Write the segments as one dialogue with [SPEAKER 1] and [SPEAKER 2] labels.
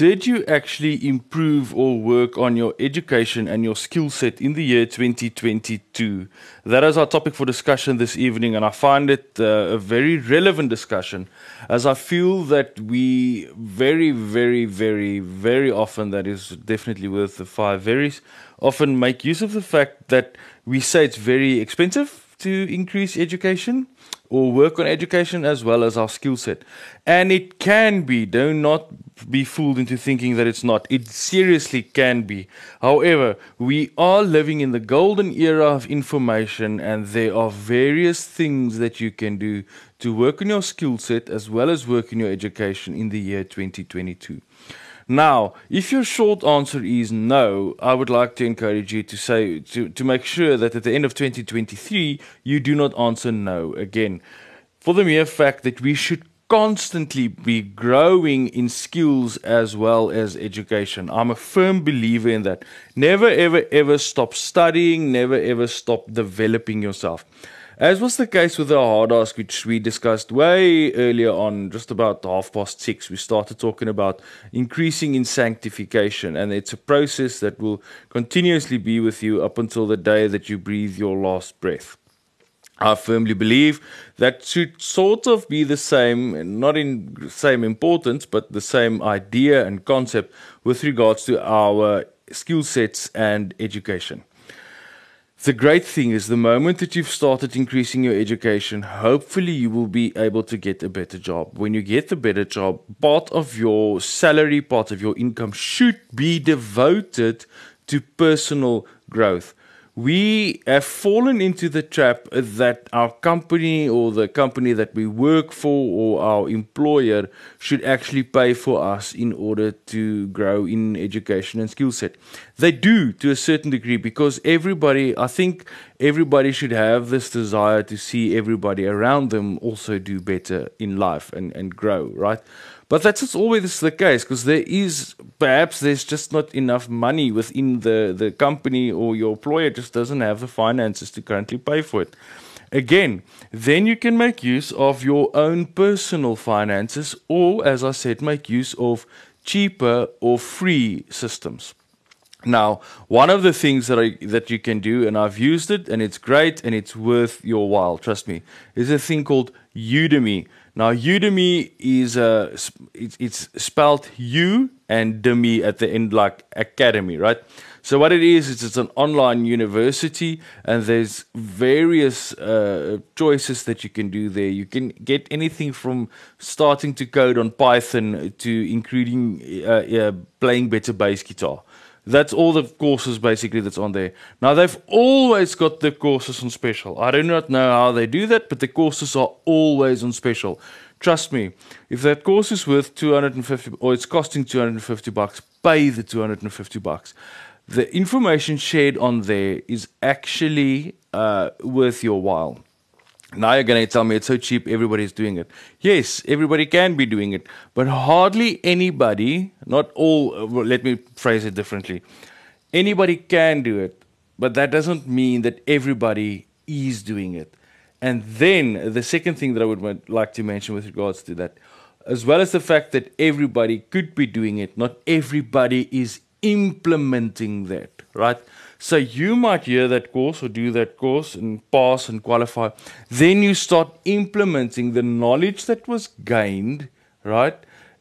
[SPEAKER 1] did you actually improve or work on your education and your skill set in the year 2022? That is our topic for discussion this evening, and I find it uh, a very relevant discussion as I feel that we very, very, very, very often, that is definitely worth the five varies, often make use of the fact that we say it's very expensive to increase education or work on education as well as our skill set. And it can be, do not be fooled into thinking that it's not. It seriously can be. However, we are living in the golden era of information, and there are various things that you can do to work on your skill set as well as work on your education in the year 2022. Now, if your short answer is no, I would like to encourage you to say to, to make sure that at the end of 2023 you do not answer no again. For the mere fact that we should constantly be growing in skills as well as education. I'm a firm believer in that. Never ever ever stop studying, never ever stop developing yourself. As was the case with the hard ask, which we discussed way earlier on, just about half past six, we started talking about increasing in sanctification. And it's a process that will continuously be with you up until the day that you breathe your last breath. I firmly believe that should sort of be the same, not in same importance, but the same idea and concept with regards to our skill sets and education. The great thing is the moment that you've started increasing your education, hopefully you will be able to get a better job. When you get the better job, part of your salary, part of your income should be devoted to personal growth we have fallen into the trap that our company or the company that we work for or our employer should actually pay for us in order to grow in education and skill set. They do to a certain degree because everybody, I think everybody should have this desire to see everybody around them also do better in life and, and grow, right? But that's not always the case because there is perhaps there's just not enough money within the, the company or your employer just doesn't have the finances to currently pay for it. Again, then you can make use of your own personal finances or, as I said, make use of cheaper or free systems. Now, one of the things that I that you can do, and I've used it, and it's great, and it's worth your while. Trust me, is a thing called Udemy. Now, Udemy is uh, it's, it's spelled U and Demi at the end, like academy, right? So what it is, is it's an online university, and there's various uh, choices that you can do there. You can get anything from starting to code on Python to including uh, playing better bass guitar. That's all the courses basically that's on there. Now they've always got the courses on special. I do not know how they do that, but the courses are always on special. Trust me, if that course is worth 250 or it's costing 250 bucks, pay the 250 bucks. The information shared on there is actually uh, worth your while. Now you're going to tell me it's so cheap, everybody's doing it. Yes, everybody can be doing it, but hardly anybody, not all, let me phrase it differently. Anybody can do it, but that doesn't mean that everybody is doing it. And then the second thing that I would like to mention with regards to that, as well as the fact that everybody could be doing it, not everybody is implementing that, right? So you might hear that course or do that course and pass and qualify. Then you start implementing the knowledge that was gained, right?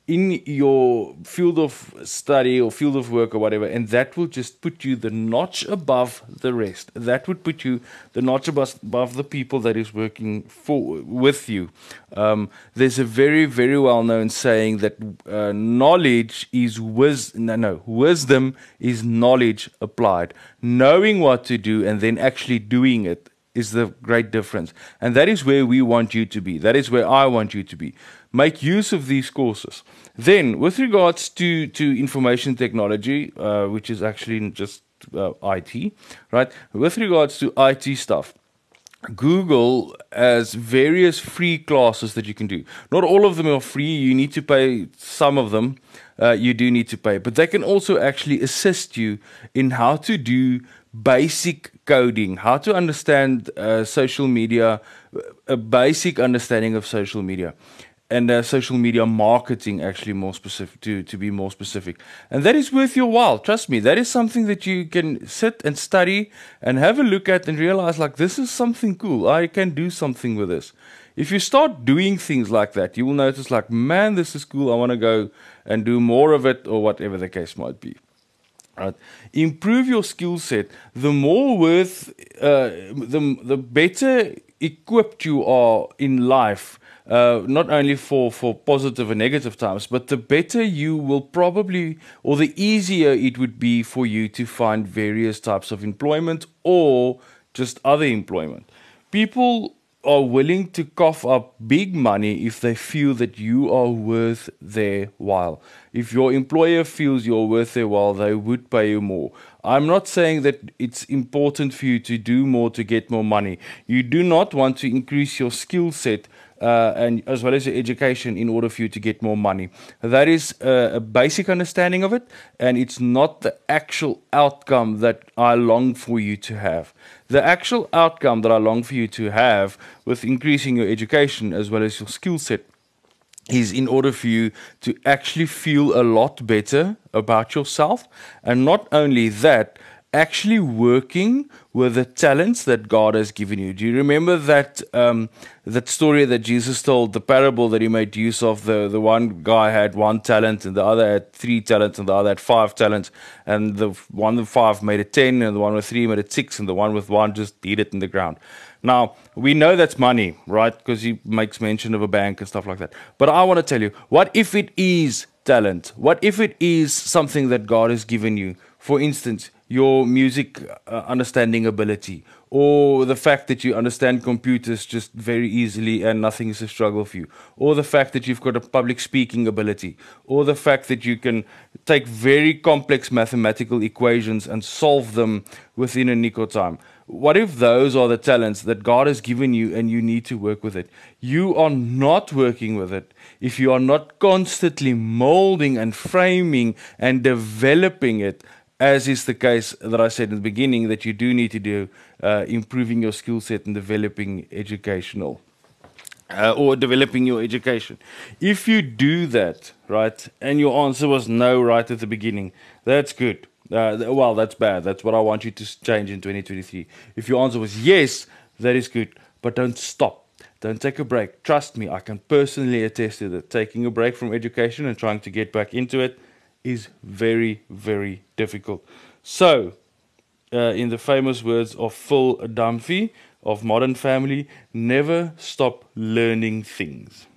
[SPEAKER 1] In your field of study or field of work or whatever, and that will just put you the notch above the rest. That would put you the notch above, above the people that is working for with you. Um, there's a very very well known saying that uh, knowledge is wisdom. No, no, wisdom is knowledge applied. Knowing what to do and then actually doing it is the great difference. And that is where we want you to be. That is where I want you to be. Make use of these courses. Then, with regards to, to information technology, uh, which is actually just uh, IT, right? With regards to IT stuff, Google has various free classes that you can do. Not all of them are free. You need to pay some of them. Uh, you do need to pay, but they can also actually assist you in how to do basic coding, how to understand uh, social media, a basic understanding of social media. and uh, social media marketing actually more specific to to be more specific. And that is worth your while. Trust me that is something that you can sit and study and have a look at and realize like this is something cool. I can do something with this. If you start doing things like that you will notice like man this is cool. I want to go and do more of it or whatever the case might be right improve your skill set the more worth uh, the the better equipped you are in life uh, not only for, for positive and negative times, but the better you will probably, or the easier it would be for you to find various types of employment or just other employment. People are willing to cough up big money if they feel that you are worth their while. If your employer feels you're worth their while, they would pay you more. I'm not saying that it's important for you to do more to get more money. You do not want to increase your skill set uh, and as well as your education in order for you to get more money. That is uh, a basic understanding of it, and it's not the actual outcome that I long for you to have. The actual outcome that I long for you to have with increasing your education as well as your skill set is in order for you to actually feel a lot better about yourself, and not only that actually working with the talents that God has given you. Do you remember that um, that story that Jesus told, the parable that he made use of? The the one guy had one talent, and the other had three talents, and the other had five talents, and the one with five made it ten, and the one with three made it six, and the one with one just hid it in the ground. Now we know that's money, right? Because he makes mention of a bank and stuff like that. But I want to tell you, what if it is talent? What if it is something that God has given you? For instance your music uh, understanding ability or the fact that you understand computers just very easily and nothing is a struggle for you or the fact that you've got a public speaking ability or the fact that you can take very complex mathematical equations and solve them within a nick of time what if those are the talents that God has given you and you need to work with it? You are not working with it if you are not constantly molding and framing and developing it as is the case that I said in the beginning, that you do need to do uh, improving your skill set and developing educational uh, or developing your education. If you do that, right, and your answer was no right at the beginning, that's good. Uh, well, that's bad. That's what I want you to change in 2023. If your answer was yes, that is good, but don't stop. Don't take a break. Trust me, I can personally attest to that. Taking a break from education and trying to get back into it is very, very difficult. So, uh, in the famous words of Phil Dunphy of Modern Family, never stop learning things.